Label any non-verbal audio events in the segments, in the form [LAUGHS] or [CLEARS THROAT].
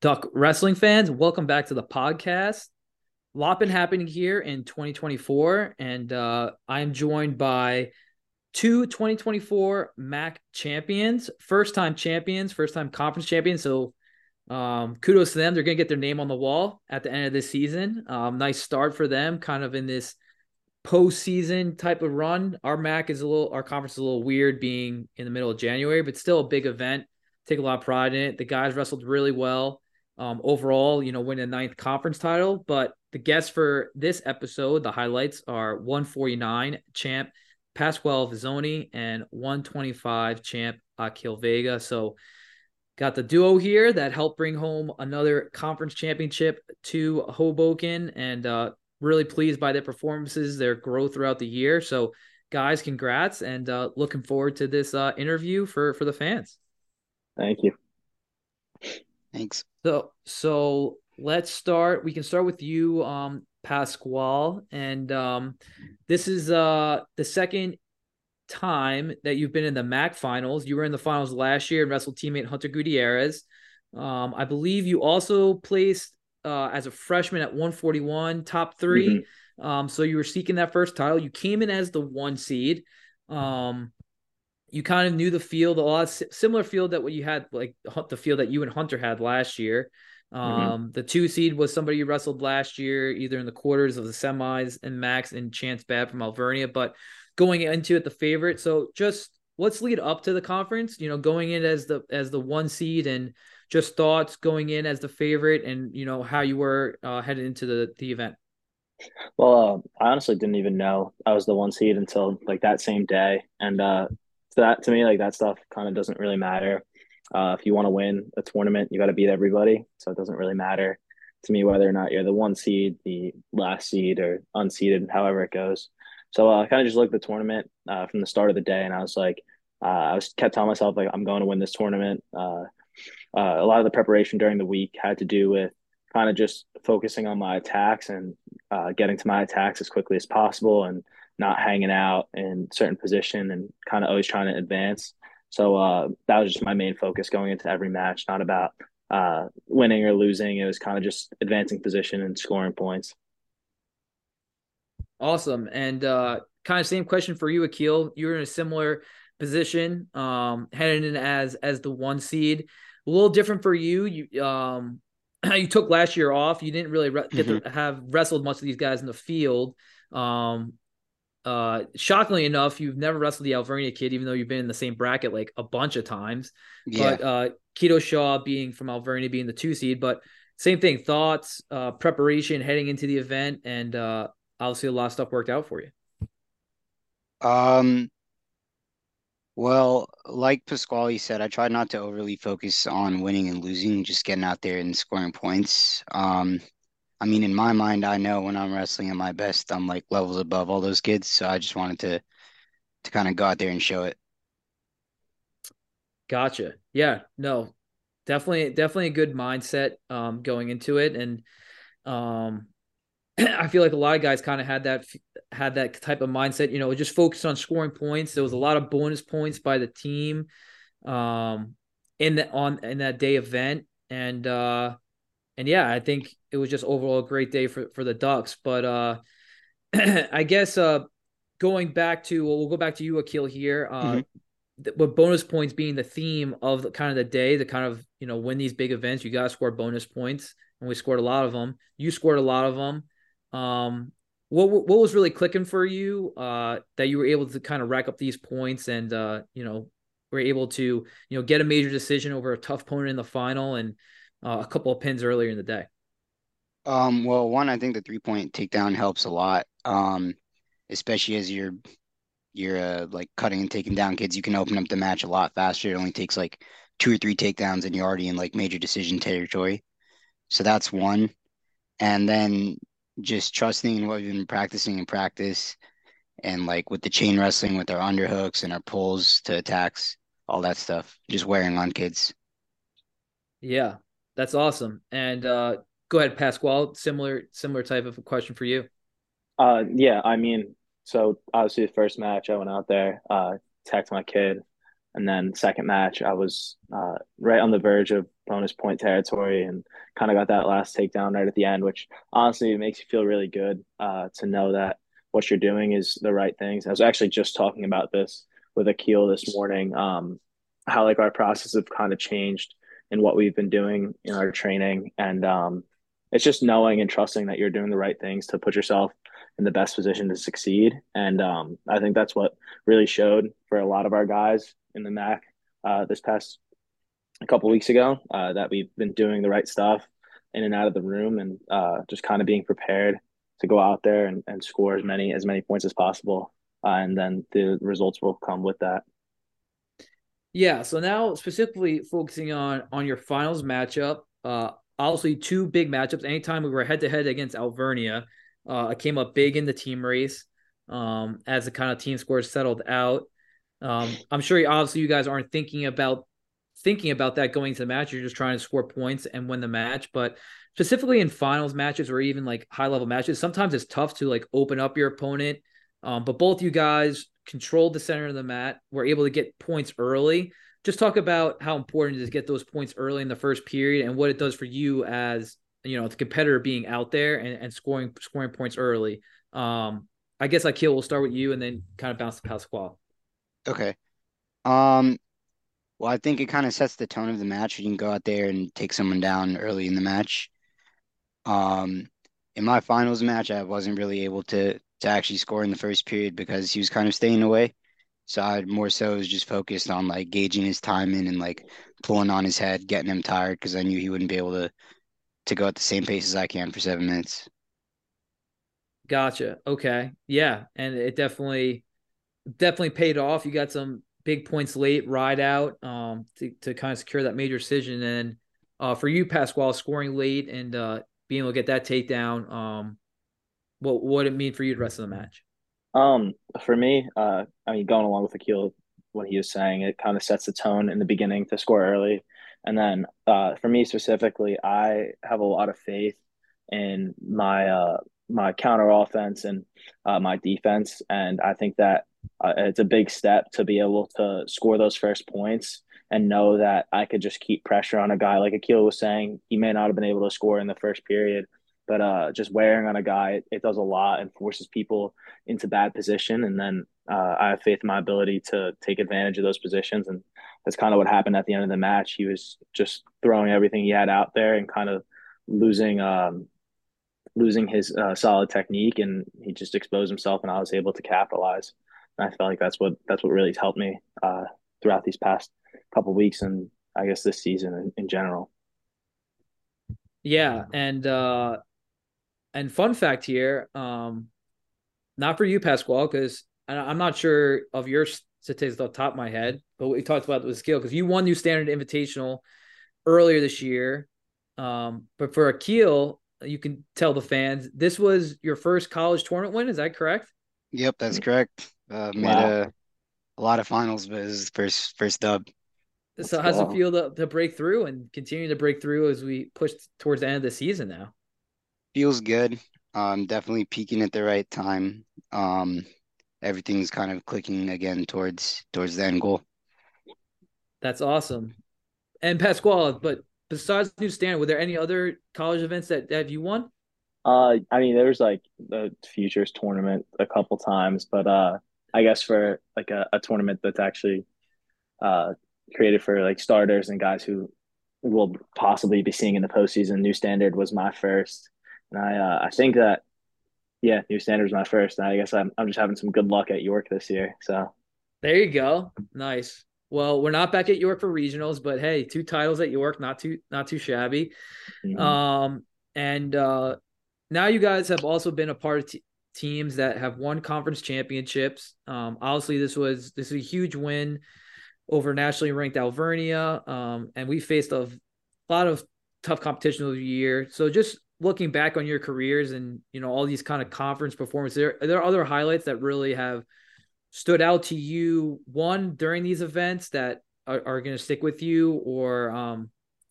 Duck wrestling fans, welcome back to the podcast. A lot been happening here in 2024, and uh, I'm joined by two 2024 MAC champions, first time champions, first time conference champions. So um, kudos to them. They're going to get their name on the wall at the end of this season. Um, nice start for them, kind of in this postseason type of run. Our MAC is a little, our conference is a little weird being in the middle of January, but still a big event. Take a lot of pride in it. The guys wrestled really well um, overall, you know, win a ninth conference title. But the guests for this episode, the highlights are 149 champ Pasquale Vizzoni and 125 champ Akhil Vega. So got the duo here that helped bring home another conference championship to Hoboken and uh, really pleased by their performances, their growth throughout the year. So guys, congrats and uh, looking forward to this uh, interview for for the fans. Thank you. Thanks. So so let's start. We can start with you, um, Pasquale, and um, this is uh the second time that you've been in the MAC finals. You were in the finals last year and wrestled teammate Hunter Gutierrez. Um, I believe you also placed uh, as a freshman at 141, top 3 mm-hmm. Um, so you were seeking that first title. You came in as the one seed. Um, you kind of knew the field a lot similar field that what you had like the field that you and Hunter had last year. Mm-hmm. Um, mm-hmm. the two seed was somebody you wrestled last year, either in the quarters of the semis and MACs and Chance Bad from Alvernia, but going into it the favorite. So just let's lead up to the conference. You know, going in as the as the one seed and just thoughts going in as the favorite and you know how you were uh, headed into the the event. Well, uh, I honestly didn't even know I was the one seed until like that same day, and uh, so that to me, like that stuff kind of doesn't really matter. Uh, if you want to win a tournament, you got to beat everybody. So it doesn't really matter to me whether or not you're the one seed, the last seed, or unseeded, however it goes. So uh, I kind of just looked at the tournament uh, from the start of the day, and I was like, uh, I was kept telling myself like I'm going to win this tournament. Uh, uh, a lot of the preparation during the week had to do with kind of just focusing on my attacks and getting to my attacks as quickly as possible, and not hanging out in certain position and kind of always trying to advance. So uh, that was just my main focus going into every match, not about uh, winning or losing. It was kind of just advancing position and scoring points. Awesome. And uh, kind of same question for you, Akhil. You're in a similar position, um, heading in as as the one seed. A little different for you. You um, [CLEARS THROAT] you took last year off. You didn't really re- get mm-hmm. to have wrestled much of these guys in the field. Um, uh, shockingly enough, you've never wrestled the Alvernia kid, even though you've been in the same bracket like a bunch of times. Yeah. But uh, Keto Shaw being from Alvernia being the two seed, but same thing. Thoughts, uh, preparation heading into the event, and uh, obviously a lot of stuff worked out for you. Um. Well, like Pasquale said, I tried not to overly focus on winning and losing, just getting out there and scoring points. Um, I mean, in my mind, I know when I'm wrestling at my best, I'm like levels above all those kids. So I just wanted to to kind of go out there and show it. Gotcha. Yeah. No. Definitely, definitely a good mindset um, going into it, and um, [CLEARS THROAT] I feel like a lot of guys kind of had that had that type of mindset. You know, just focused on scoring points. There was a lot of bonus points by the team um, in that on in that day event, and uh, and yeah, I think it was just overall a great day for for the Ducks. But uh, [CLEARS THROAT] I guess uh, going back to well, we'll go back to you, Akhil here. Uh, mm-hmm. with bonus points being the theme of the kind of the day, to kind of you know win these big events, you got to score bonus points, and we scored a lot of them. You scored a lot of them. Um, what what was really clicking for you uh, that you were able to kind of rack up these points and uh, you know were able to you know get a major decision over a tough opponent in the final and uh, a couple of pins earlier in the day? Um, well, one, I think the three point takedown helps a lot. Um, especially as you're you're uh, like cutting and taking down kids, you can open up the match a lot faster. It only takes like two or three takedowns, and you're already in like major decision territory. So that's one. And then just trusting in what we've been practicing in practice, and like with the chain wrestling, with our underhooks and our pulls to attacks, all that stuff, just wearing on kids. Yeah, that's awesome. And uh, go ahead, Pasquale. Similar similar type of a question for you. Uh, yeah, I mean, so obviously the first match I went out there, uh, my kid, And then second match, I was uh, right on the verge of bonus point territory and kind of got that last takedown right at the end, which honestly makes you feel really good uh, to know that what you're doing is the right things. I was actually just talking about this with Akhil this morning, um, how like our process have kind of changed in what we've been doing in our training. And um, it's just knowing and trusting that you're doing the right things to put yourself in the best position to succeed. And um, I think that's what really showed for a lot of our guys in the MAC uh, this past a couple weeks ago uh, that we've been doing the right stuff in and out of the room and uh, just kind of being prepared to go out there and, and score as many as many points as possible. Uh, and then the results will come with that. Yeah. So now specifically focusing on on your finals matchup, uh, obviously two big matchups. Anytime we were head to head against Alvernia, uh, I came up big in the team race um, as the kind of team scores settled out. Um, I'm sure obviously you guys aren't thinking about thinking about that going to the match. You're just trying to score points and win the match. But specifically in finals matches or even like high level matches, sometimes it's tough to like open up your opponent. Um, but both you guys controlled the center of the mat, were able to get points early. Just talk about how important it is to get those points early in the first period and what it does for you as you know the competitor being out there and, and scoring scoring points early. Um, I guess Akhil will start with you and then kind of bounce to Pasquale. Okay. Um, well, I think it kind of sets the tone of the match. You can go out there and take someone down early in the match. Um, in my finals match, I wasn't really able to to actually score in the first period because he was kind of staying away. So I more so was just focused on like gauging his timing and like pulling on his head, getting him tired because I knew he wouldn't be able to to go at the same pace as I can for seven minutes. Gotcha. Okay. Yeah, and it definitely definitely paid off. You got some big points late, ride out, um, to to kind of secure that major decision. And uh, for you, Pasquale, scoring late and uh, being able to get that takedown, um, what what it mean for you the rest of the match? Um, for me, uh, I mean, going along with Akhil, what he was saying, it kind of sets the tone in the beginning to score early, and then uh, for me specifically, I have a lot of faith in my uh my counter offense and uh, my defense, and I think that uh, it's a big step to be able to score those first points and know that I could just keep pressure on a guy like Akhil was saying. He may not have been able to score in the first period, but uh, just wearing on a guy, it, it, does a lot and forces people into bad position. And then uh, I have faith in my ability to take advantage of those positions. And that's kind of what happened at the end of the match. He was just throwing everything he had out there and kind of losing um, losing his uh, solid technique, and he just exposed himself, and I was able to capitalize. And I felt like that's what that's what really helped me uh, throughout these past couple weeks, and I guess this season in, in general. Yeah, and uh, and fun fact here, um, not for you, Pasquale, because I'm not sure of your statistics off the top of my head, but what we talked about was skill because you won new standard invitational earlier this year. Um, but for Akhil, you can tell the fans this was your first college tournament win. Is that correct? Yep, that's correct. Uh, made wow. a, a lot of finals, but his first first dub. So how's it feel to, to break through and continue to break through as we push towards the end of the season now? Feels good. Um, definitely peaking at the right time. Um, everything's kind of clicking again towards towards the end goal. That's awesome. And Pasquale, but besides New Standard, were there any other college events that, that you won? Uh, I mean, there was like the Futures tournament a couple times, but uh, I guess for like a, a tournament that's actually uh created for like starters and guys who will possibly be seeing in the postseason, New Standard was my first. And I uh, I think that yeah, New Standard's my first, and I guess I'm I'm just having some good luck at York this year. So there you go, nice. Well, we're not back at York for regionals, but hey, two titles at York, not too not too shabby. Mm-hmm. Um, and uh, now you guys have also been a part of t- teams that have won conference championships. Um, obviously, this was this is a huge win over nationally ranked Alvernia, um, and we faced a lot of tough competition over the year. So just looking back on your careers and you know all these kind of conference performances, there are there other highlights that really have stood out to you? One during these events that are, are going to stick with you, or um,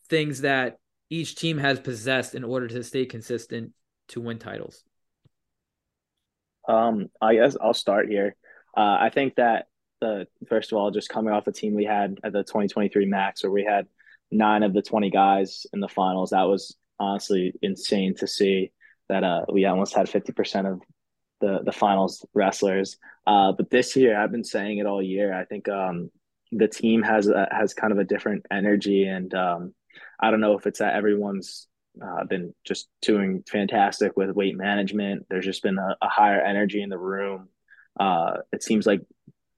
things that each team has possessed in order to stay consistent to win titles. Um, I guess I'll start here. Uh, I think that the first of all, just coming off the team we had at the 2023 MACs, where we had nine of the 20 guys in the finals. That was honestly insane to see that uh, we almost had 50% of the the finals wrestlers. Uh, but this year, I've been saying it all year. I think um, the team has a, has kind of a different energy, and um, I don't know if it's that everyone's uh, been just doing fantastic with weight management. There's just been a, a higher energy in the room. Uh, it seems like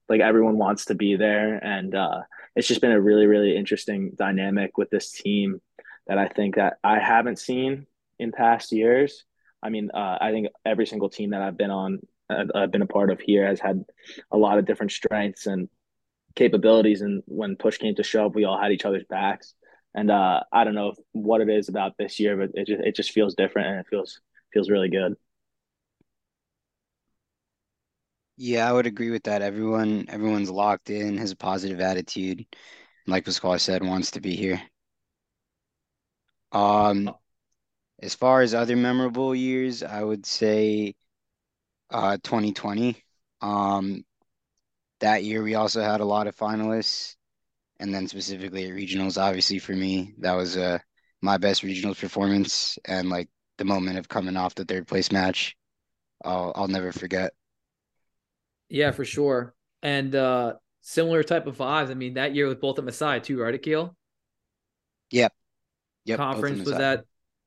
like everyone wants to be there, and uh, it's just been a really really interesting dynamic with this team that I think that I haven't seen in past years. I mean, uh, I think every single team that I've been on, uh, I've been a part of here, has had a lot of different strengths and capabilities. And when push came to shove, we all had each other's backs. And uh, I don't know what it is about this year, but it just it just feels different and it feels feels really good. Yeah, I would agree with that. Everyone everyone's locked in, has a positive attitude. Like Pasquale said, wants to be here. Um, as far as other memorable years, I would say uh 2020. Um, that year we also had a lot of finalists and then specifically at regionals obviously for me that was uh my best regionals performance and like the moment of coming off the third place match I'll I'll never forget. Yeah, for sure. And uh similar type of vibes. I mean, that year with both at Messiah too, right, Akhil? Yep. Yep. Conference was at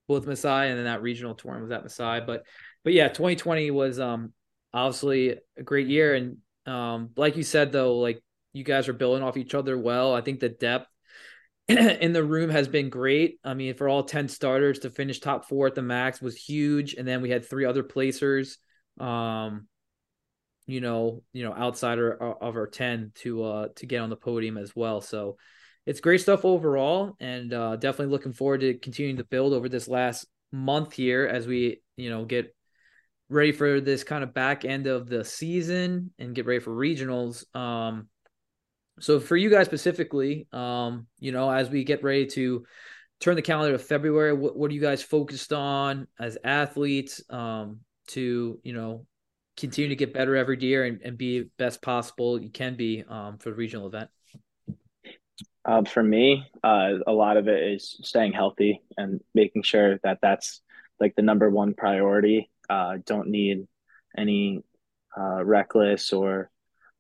both Messiah and then that regional tournament was at Messiah. But but yeah, 2020 was um obviously a great year. And um, like you said though, like you guys are building off each other well. I think the depth [CLEARS THROAT] in the room has been great. I mean, for all 10 starters to finish top four at the MACs was huge. And then we had three other placers. Um, you know, you know, outsider of our 10 to uh to get on the podium as well. So it's great stuff overall and uh definitely looking forward to continuing to build over this last month here as we, you know, get ready for this kind of back end of the season and get ready for regionals. Um so for you guys specifically, um, you know, as we get ready to turn the calendar to February, what, what are you guys focused on as athletes um, to, you know, continue to get better every year and, and be best possible you can be um, for the regional event? Uh, for me, uh, a lot of it is staying healthy and making sure that that's like the number one priority. Uh, don't need any uh, reckless or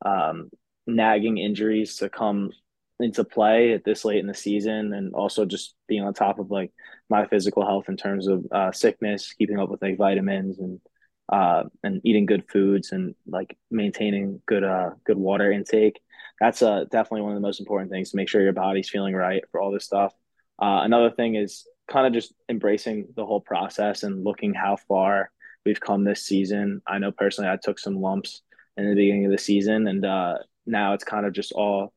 um, nagging injuries to come into play at this late in the season and also just being on top of like my physical health in terms of uh, sickness keeping up with like vitamins and uh, and eating good foods and like maintaining good uh good water intake that's uh definitely one of the most important things to make sure your body's feeling right for all this stuff uh, another thing is kind of just embracing the whole process and looking how far we've come this season i know personally i took some lumps in the beginning of the season and uh now it's kind of just all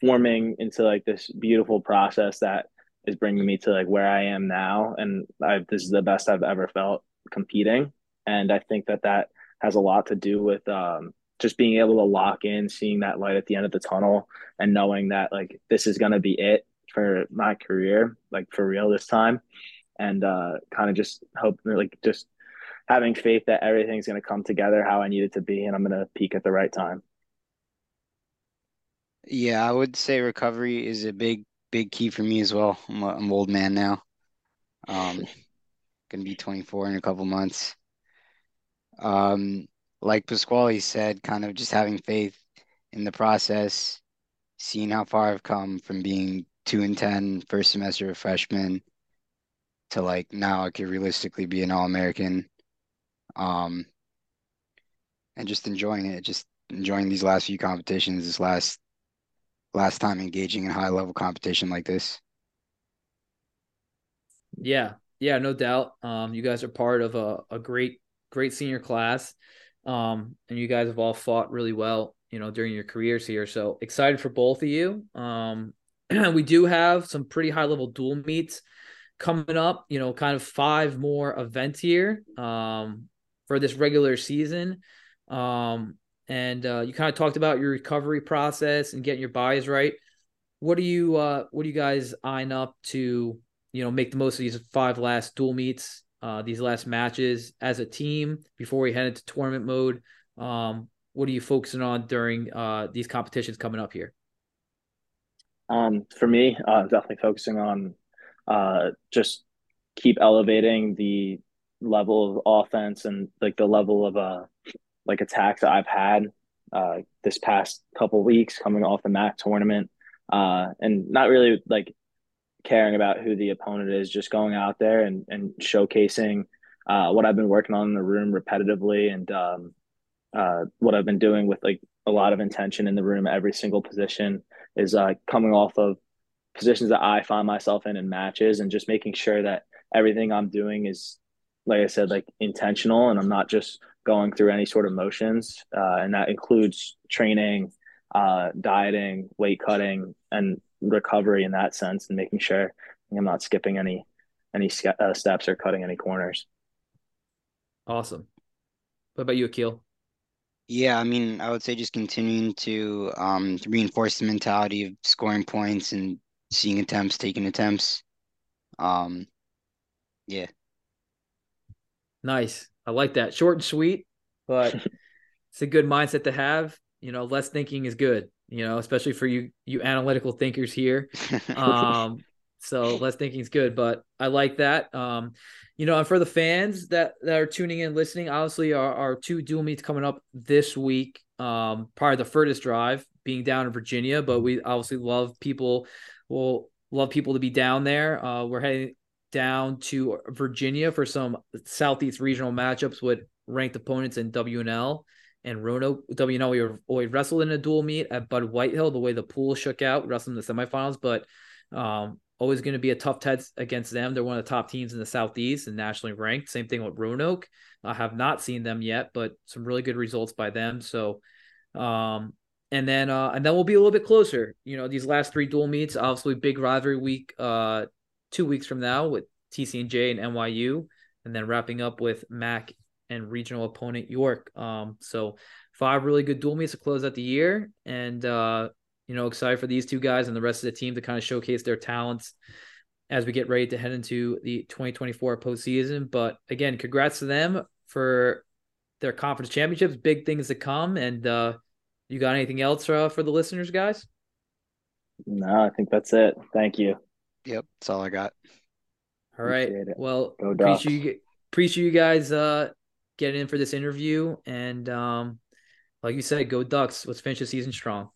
forming into like this beautiful process that is bringing me to like where I am now. And I, this is the best I've ever felt competing. And I think that that has a lot to do with um, just being able to lock in, seeing that light at the end of the tunnel, and knowing that like this is going to be it for my career, like for real this time. And uh, kind of just hope, like, just having faith that everything's going to come together how I need it to be, and I'm going to peak at the right time. Yeah, I would say recovery is a big, big key for me as well. I'm, a, I'm an old man now. Um, [LAUGHS] gonna be 24 in a couple months. Um, like Pasquale said, kind of just having faith in the process, seeing how far I've come from being two and ten first semester of freshman to like now I could realistically be an All American. Um, and just enjoying it, just enjoying these last few competitions, this last last time engaging in high level competition like this. Yeah, yeah, no doubt. Um, you guys are part of a, a great, great senior class. Um, and you guys have all fought really well, you know, during your careers here. So excited for both of you. Um, [CLEARS THROAT] we do have some pretty high level dual meets coming up, you know, kind of five more events here um, for this regular season. Um, and uh, you kind of talked about your recovery process and getting your bodies right. What do you uh, what do you guys eyeing up to you know make the most of these five last dual meets, uh, these last matches as a team before we head into tournament mode? Um, what are you focusing on during uh, these competitions coming up here? Um, for me, uh, definitely focusing on uh, just keep elevating the level of offense and like the level of uh like attacks that I've had uh this past couple weeks coming off the MAC tournament uh and not really like caring about who the opponent is just going out there and and showcasing uh what I've been working on in the room repetitively and um uh what I've been doing with like a lot of intention in the room every single position is uh coming off of positions that I find myself in in matches and just making sure that everything I'm doing is, like I said, like intentional and I'm not just going through any sort of motions. Uh, and that includes training, uh, dieting, weight cutting, and recovery in that sense, and making sure I'm not skipping any any uh, steps or cutting any corners. Awesome. What about you, Akhil? Yeah, I mean, I would say just continuing to um reinforce the mentality of scoring points and seeing attempts, taking attempts. Um, yeah. Nice. I like that. Short and sweet, but [LAUGHS] it's a good mindset to have. You know, less thinking is good, you know, especially for you you analytical thinkers here. [LAUGHS] Um so less thinking is good, but I like that. Um, you know, and for the fans that that are tuning in, listening, obviously our, our two dual meets coming up this week. Um, part of the furthest drive being down in Virginia, but we obviously love people We'll love people to be down there. Uh, we're heading down to Virginia for some Southeast regional matchups with ranked opponents in W&L and Roanoke. W&L, we, wrestled in a dual meet at Bud Whitehill, the way the pool shook out, wrestling in the semifinals, but um, always going to be a tough test against them. They're one of the top teams in the Southeast and nationally ranked. Same thing with Roanoke. I have not seen them yet, but some really good results by them. So, um, and then uh, and then we'll be a little bit closer. You know, these last three dual meets, obviously big rivalry week, uh, two weeks from now with TCNJ and NYU, and then wrapping up with MAC and regional opponent York. Um, so five really good dual meets to close out the year, and uh, you know, excited for these two guys and the rest of the team to kind of showcase their talents as we get ready to head into the 2024 postseason. But again, congrats to them for their conference championships, big things to come, and uh, you got anything else uh, for the listeners, guys? No, I think that's it. Thank you. Yep, that's all I got. All right. Well, appreciate you, appreciate you guys uh, getting in for this interview, and um, like you said, go Ducks. Let's finish the season strong.